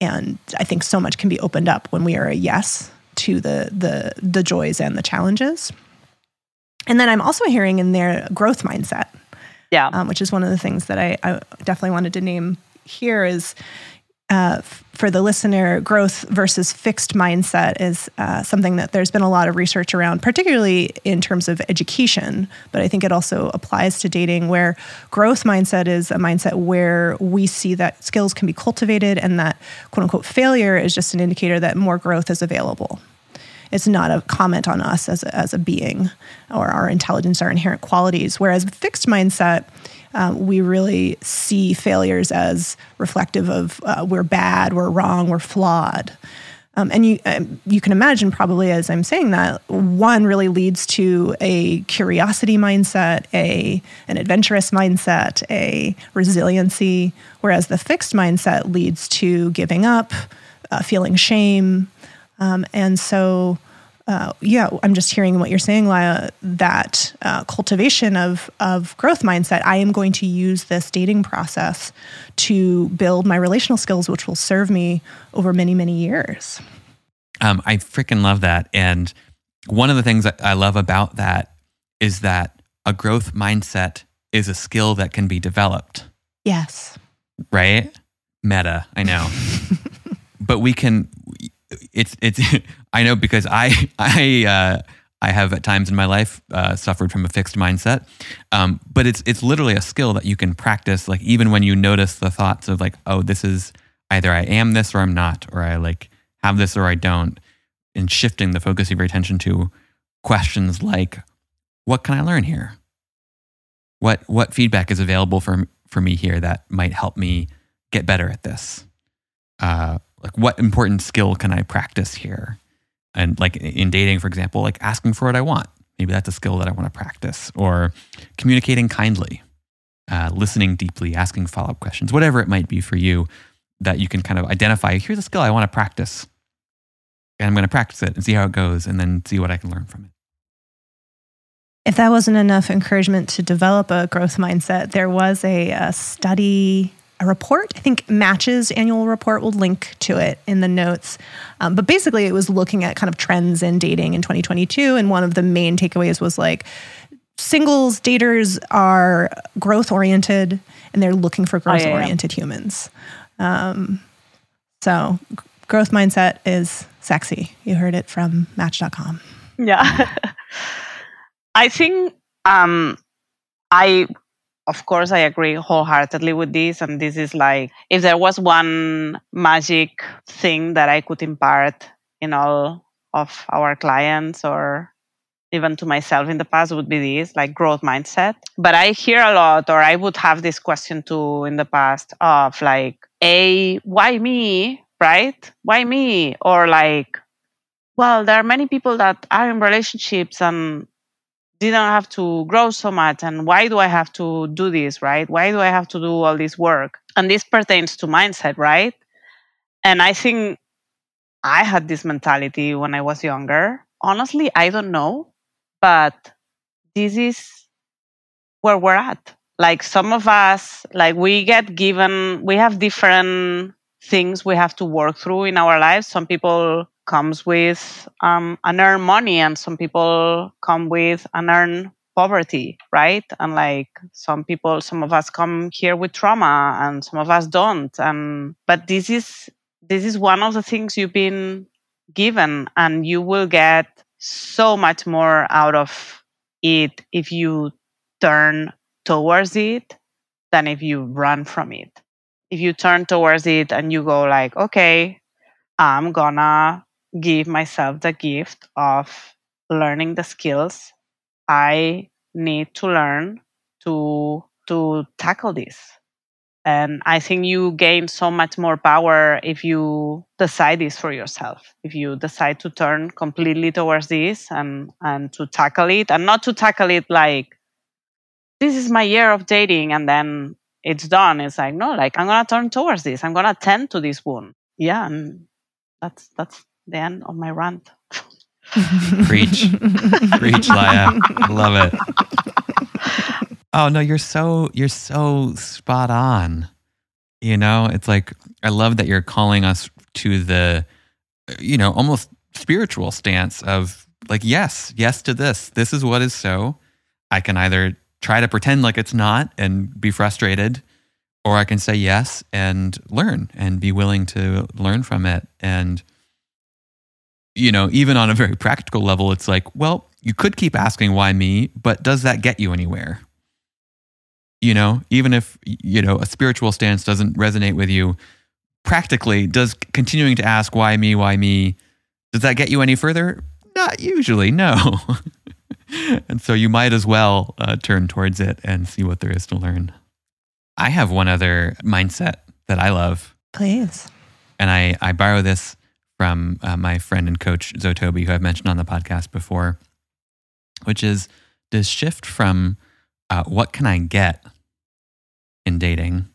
And I think so much can be opened up when we are a yes to the the the joys and the challenges. And then I'm also hearing in their growth mindset. Yeah. Um, which is one of the things that I, I definitely wanted to name here is uh, for the listener, growth versus fixed mindset is uh, something that there's been a lot of research around, particularly in terms of education. But I think it also applies to dating, where growth mindset is a mindset where we see that skills can be cultivated and that quote unquote failure is just an indicator that more growth is available. It's not a comment on us as a, as a being or our intelligence, our inherent qualities. Whereas fixed mindset, um, we really see failures as reflective of uh, we're bad, we're wrong, we're flawed. Um, and you um, you can imagine probably as I'm saying that one really leads to a curiosity mindset, a an adventurous mindset, a resiliency, whereas the fixed mindset leads to giving up, uh, feeling shame, um, and so uh, yeah, I'm just hearing what you're saying, Laia, that uh, cultivation of, of growth mindset. I am going to use this dating process to build my relational skills, which will serve me over many, many years. Um, I freaking love that. And one of the things I love about that is that a growth mindset is a skill that can be developed. Yes. Right? Meta, I know. but we can it's it's I know because I I uh, I have at times in my life uh, suffered from a fixed mindset, um, but it's it's literally a skill that you can practice. Like even when you notice the thoughts of like, oh, this is either I am this or I'm not, or I like have this or I don't, and shifting the focus of your attention to questions like, what can I learn here? What what feedback is available for for me here that might help me get better at this? Uh, like what important skill can I practice here? And like in dating, for example, like asking for what I want. Maybe that's a skill that I want to practice, or communicating kindly, uh, listening deeply, asking follow up questions, whatever it might be for you that you can kind of identify. Here's a skill I want to practice. And I'm going to practice it and see how it goes and then see what I can learn from it. If that wasn't enough encouragement to develop a growth mindset, there was a, a study a report. I think Match's annual report will link to it in the notes. Um, but basically, it was looking at kind of trends in dating in 2022. And one of the main takeaways was like singles daters are growth oriented and they're looking for growth oriented oh, humans. Um, so, growth mindset is sexy. You heard it from Match.com. Yeah. I think um, I of course, I agree wholeheartedly with this. And this is like, if there was one magic thing that I could impart in all of our clients or even to myself in the past would be this like growth mindset. But I hear a lot, or I would have this question too in the past of like, A, why me? Right? Why me? Or like, well, there are many people that are in relationships and didn't have to grow so much and why do i have to do this right? Why do i have to do all this work? And this pertains to mindset right? And i think i had this mentality when i was younger. Honestly i don't know but this is where we're at. Like some of us like we get given we have different things we have to work through in our lives. Some people comes with um, an earn money and some people come with an earn poverty right? And like some people some of us come here with trauma and some of us don't. And but this is this is one of the things you've been given and you will get so much more out of it if you turn towards it than if you run from it if you turn towards it and you go like okay i'm gonna give myself the gift of learning the skills I need to learn to to tackle this. And I think you gain so much more power if you decide this for yourself. If you decide to turn completely towards this and and to tackle it and not to tackle it like this is my year of dating and then it's done. It's like no, like I'm gonna turn towards this. I'm gonna tend to this wound. Yeah, and that's that's the end of my rant. Preach. Preach, Laia. I love it. Oh no, you're so you're so spot on. You know, it's like I love that you're calling us to the you know, almost spiritual stance of like yes, yes to this. This is what is so. I can either try to pretend like it's not and be frustrated or I can say yes and learn and be willing to learn from it and you know, even on a very practical level, it's like, well, you could keep asking why me, but does that get you anywhere? You know, even if, you know, a spiritual stance doesn't resonate with you, practically, does continuing to ask why me, why me, does that get you any further? Not usually, no. and so you might as well uh, turn towards it and see what there is to learn. I have one other mindset that I love. Please. And I, I borrow this from uh, my friend and coach Zotobi, who I've mentioned on the podcast before, which is this shift from uh, what can I get in dating,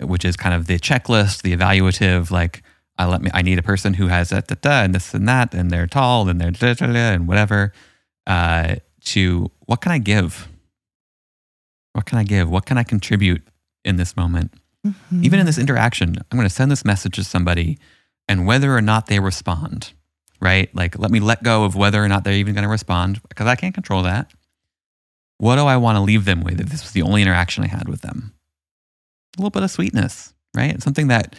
which is kind of the checklist, the evaluative, like I let me, I need a person who has da, da, da, and this and that, and they're tall and they're da, da, da, and whatever. Uh, to what can I give? What can I give? What can I contribute in this moment? Mm-hmm. Even in this interaction, I'm going to send this message to somebody and whether or not they respond, right? Like, let me let go of whether or not they're even going to respond because I can't control that. What do I want to leave them with if this was the only interaction I had with them? A little bit of sweetness, right? Something that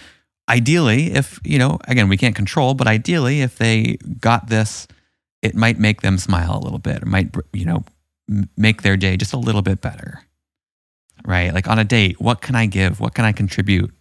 ideally, if, you know, again, we can't control, but ideally, if they got this, it might make them smile a little bit. It might, you know, make their day just a little bit better, right? Like on a date, what can I give? What can I contribute?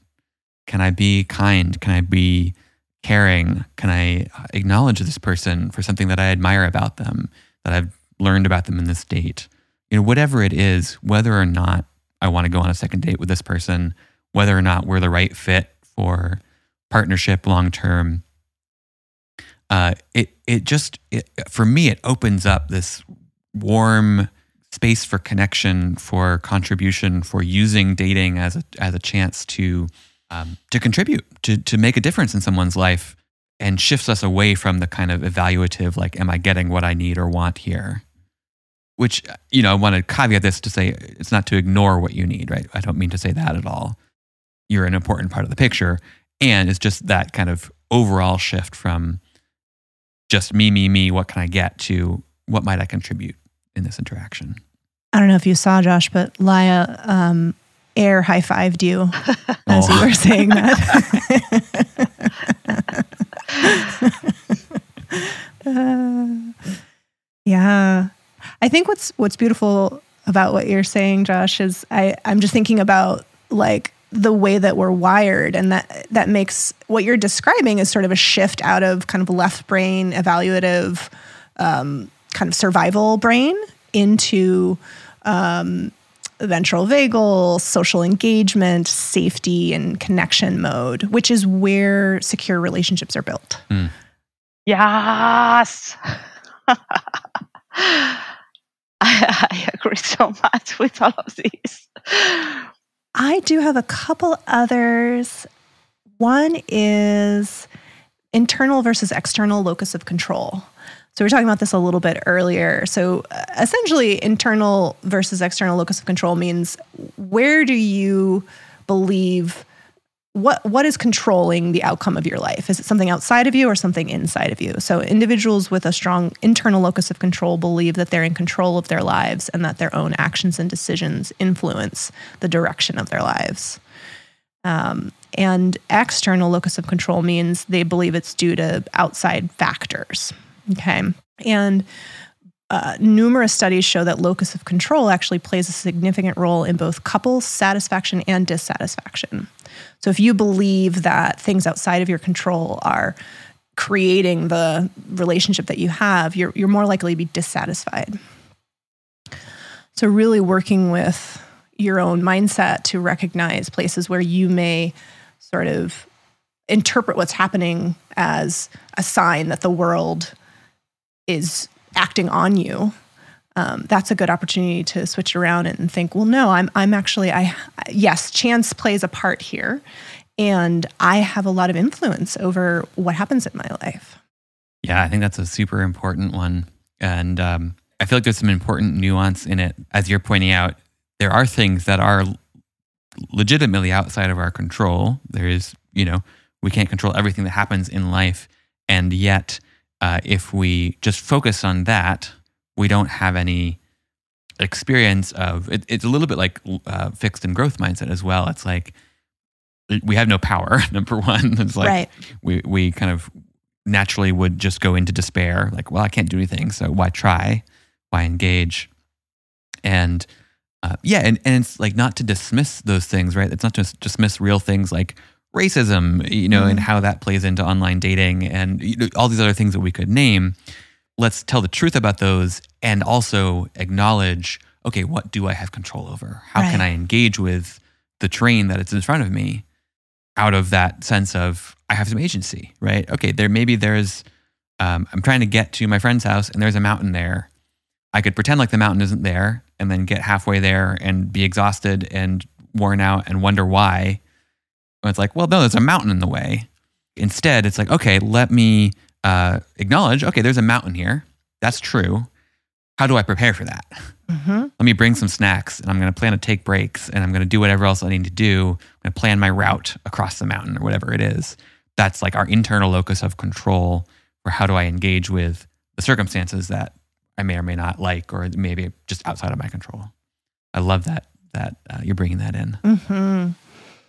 Can I be kind? Can I be caring? Can I acknowledge this person for something that I admire about them, that I've learned about them in this date? You know, whatever it is, whether or not I want to go on a second date with this person, whether or not we're the right fit for partnership long term, uh, it it just it, for me it opens up this warm space for connection, for contribution, for using dating as a as a chance to um, to contribute, to, to make a difference in someone's life and shifts us away from the kind of evaluative, like, am I getting what I need or want here? Which, you know, I want to caveat this to say it's not to ignore what you need, right? I don't mean to say that at all. You're an important part of the picture. And it's just that kind of overall shift from just me, me, me, what can I get to what might I contribute in this interaction? I don't know if you saw Josh, but Laia um, air high fived you as oh. you were saying that. uh, yeah, I think what's what's beautiful about what you're saying, Josh, is I I'm just thinking about like the way that we're wired and that that makes what you're describing is sort of a shift out of kind of left brain evaluative um, kind of survival brain into um, ventral vagal, social engagement, safety, and connection mode, which is where secure relationships are built. Mm. Yes. I agree so much with all of these. I do have a couple others. One is internal versus external locus of control. So we are talking about this a little bit earlier. So uh, essentially, internal versus external locus of control means where do you believe what what is controlling the outcome of your life? Is it something outside of you or something inside of you? So individuals with a strong internal locus of control believe that they're in control of their lives and that their own actions and decisions influence the direction of their lives. Um, and external locus of control means they believe it's due to outside factors. Okay. And uh, numerous studies show that locus of control actually plays a significant role in both couple satisfaction and dissatisfaction. So if you believe that things outside of your control are creating the relationship that you have, you're, you're more likely to be dissatisfied. So, really working with your own mindset to recognize places where you may sort of interpret what's happening as a sign that the world is acting on you um, that's a good opportunity to switch around and think well no i'm i'm actually i yes chance plays a part here. And i have a lot of influence over what happens in my life. Yeah i think that's a super important one. And um, i feel like there's some important nuance in it. As you're pointing out there are things that are legitimately outside of our control. There is you know we can't control everything that happens in life. And yet uh, if we just focus on that, we don't have any experience of it, it's a little bit like uh, fixed and growth mindset as well. It's like we have no power. Number one, it's like right. we we kind of naturally would just go into despair. Like, well, I can't do anything, so why try? Why engage? And uh, yeah, and, and it's like not to dismiss those things, right? It's not to dismiss real things like racism, you know, mm. and how that plays into online dating and you know, all these other things that we could name. Let's tell the truth about those and also acknowledge okay, what do I have control over? How right. can I engage with the train that it's in front of me out of that sense of I have some agency, right? Okay, there maybe there's, um, I'm trying to get to my friend's house and there's a mountain there. I could pretend like the mountain isn't there and then get halfway there and be exhausted and worn out and wonder why it's like, well, no, there's a mountain in the way. Instead, it's like, okay, let me uh, acknowledge, okay, there's a mountain here. That's true. How do I prepare for that? Mm-hmm. Let me bring some snacks and I'm going to plan to take breaks and I'm going to do whatever else I need to do. I'm going to plan my route across the mountain or whatever it is. That's like our internal locus of control for how do I engage with the circumstances that I may or may not like or maybe just outside of my control. I love that that uh, you're bringing that in. Mm-hmm.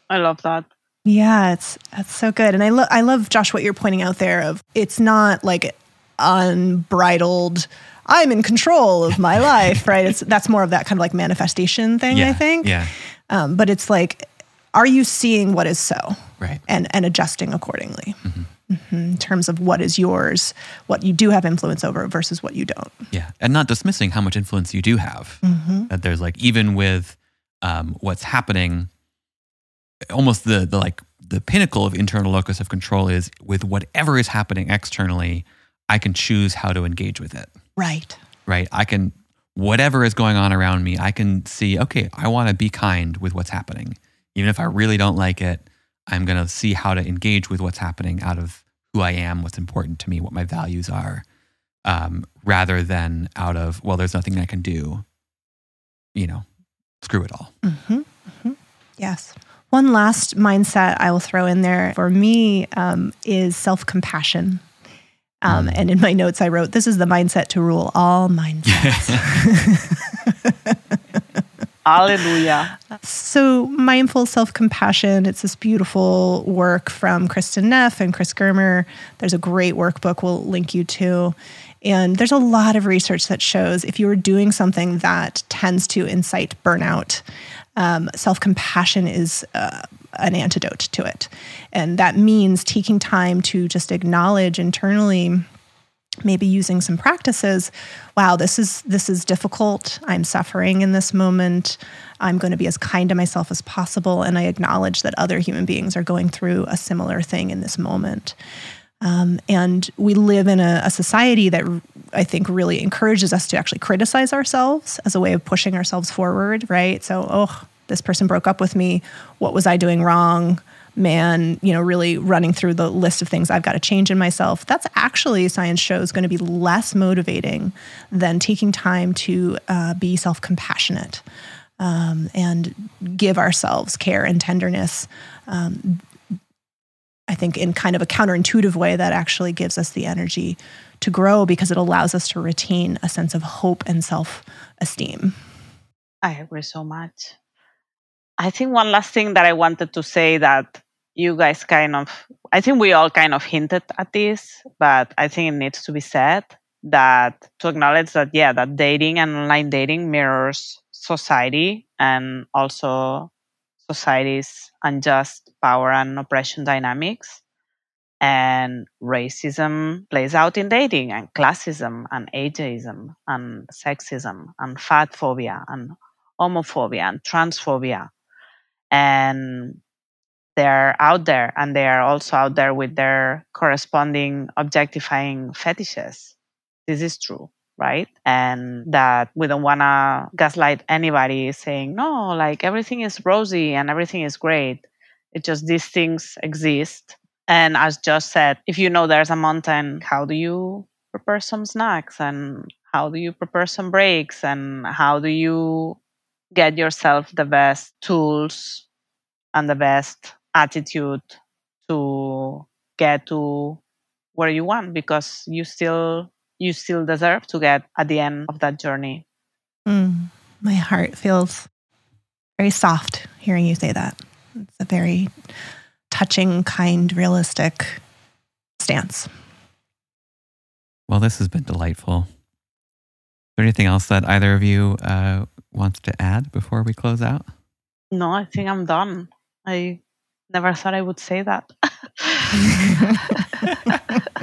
I love that. Yeah, it's that's so good. And I love I love Josh what you're pointing out there of it's not like unbridled I'm in control of my life, right? It's that's more of that kind of like manifestation thing, yeah, I think. Yeah. Um, but it's like, are you seeing what is so? Right. And and adjusting accordingly. Mm-hmm. Mm-hmm. in terms of what is yours, what you do have influence over versus what you don't. Yeah, and not dismissing how much influence you do have. Mm-hmm. That there's like even with um, what's happening almost the the like the pinnacle of internal locus of control is with whatever is happening externally, I can choose how to engage with it. Right. Right. I can whatever is going on around me, I can see, okay, I want to be kind with what's happening. Even if I really don't like it, I'm going to see how to engage with what's happening out of who I am, what's important to me, what my values are, um, rather than out of, well, there's nothing I can do. You know, screw it all. Mm-hmm. Mm-hmm. Yes. One last mindset I will throw in there for me um, is self compassion. Um, and in my notes, I wrote, This is the mindset to rule all mindsets. Hallelujah. So, mindful self compassion, it's this beautiful work from Kristin Neff and Chris Germer. There's a great workbook we'll link you to. And there's a lot of research that shows if you are doing something that tends to incite burnout, um, self compassion is uh, an antidote to it. And that means taking time to just acknowledge internally maybe using some practices wow this is this is difficult. I'm suffering in this moment. I'm going to be as kind to myself as possible and i acknowledge that other human beings are going through a similar thing in this moment Um, and we live in a, a society that I think really encourages us to actually criticize ourselves as a way of pushing ourselves forward, right? So, oh, this person broke up with me. What was I doing wrong? Man, you know, really running through the list of things I've got to change in myself. That's actually, science shows, going to be less motivating than taking time to uh, be self compassionate um, and give ourselves care and tenderness. Um, I think in kind of a counterintuitive way that actually gives us the energy to grow because it allows us to retain a sense of hope and self esteem. I agree so much. I think one last thing that I wanted to say that you guys kind of, I think we all kind of hinted at this, but I think it needs to be said that to acknowledge that, yeah, that dating and online dating mirrors society and also society's unjust power and oppression dynamics. And racism plays out in dating, and classism, and ageism, and sexism, and fat phobia, and homophobia, and transphobia. And they're out there, and they are also out there with their corresponding objectifying fetishes. This is true right? And that we don't want to gaslight anybody saying, no, like everything is rosy and everything is great. It's just these things exist. And as Josh said, if you know there's a mountain, how do you prepare some snacks and how do you prepare some breaks and how do you get yourself the best tools and the best attitude to get to where you want because you still you still deserve to get at the end of that journey. Mm, my heart feels very soft hearing you say that. It's a very touching, kind, realistic stance. Well, this has been delightful. Is there anything else that either of you uh, wants to add before we close out? No, I think I'm done. I never thought I would say that.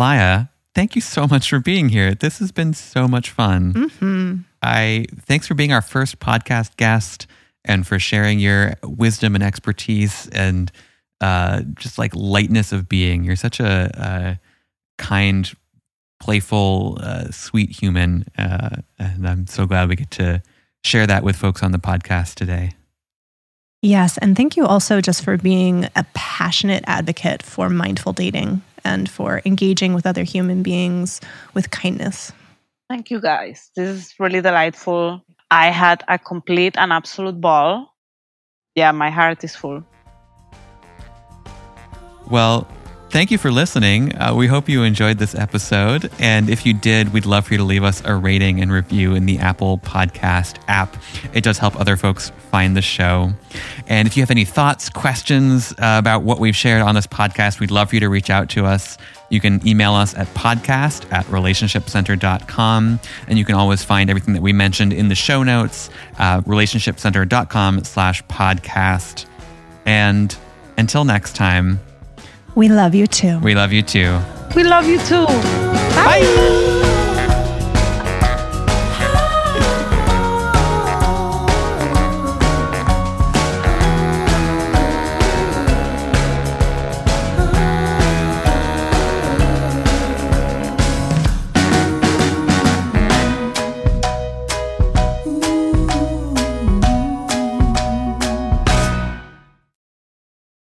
Laia, thank you so much for being here. This has been so much fun. Mm-hmm. I thanks for being our first podcast guest and for sharing your wisdom and expertise and uh, just like lightness of being. You're such a, a kind, playful, uh, sweet human, uh, and I'm so glad we get to share that with folks on the podcast today. Yes. And thank you also just for being a passionate advocate for mindful dating and for engaging with other human beings with kindness. Thank you, guys. This is really delightful. I had a complete and absolute ball. Yeah, my heart is full. Well, Thank you for listening. Uh, we hope you enjoyed this episode. And if you did, we'd love for you to leave us a rating and review in the Apple Podcast app. It does help other folks find the show. And if you have any thoughts, questions uh, about what we've shared on this podcast, we'd love for you to reach out to us. You can email us at podcast at relationshipcenter.com. And you can always find everything that we mentioned in the show notes, uh, relationshipcenter.com slash podcast. And until next time, we love you too. We love you too. We love you too. Bye. Bye.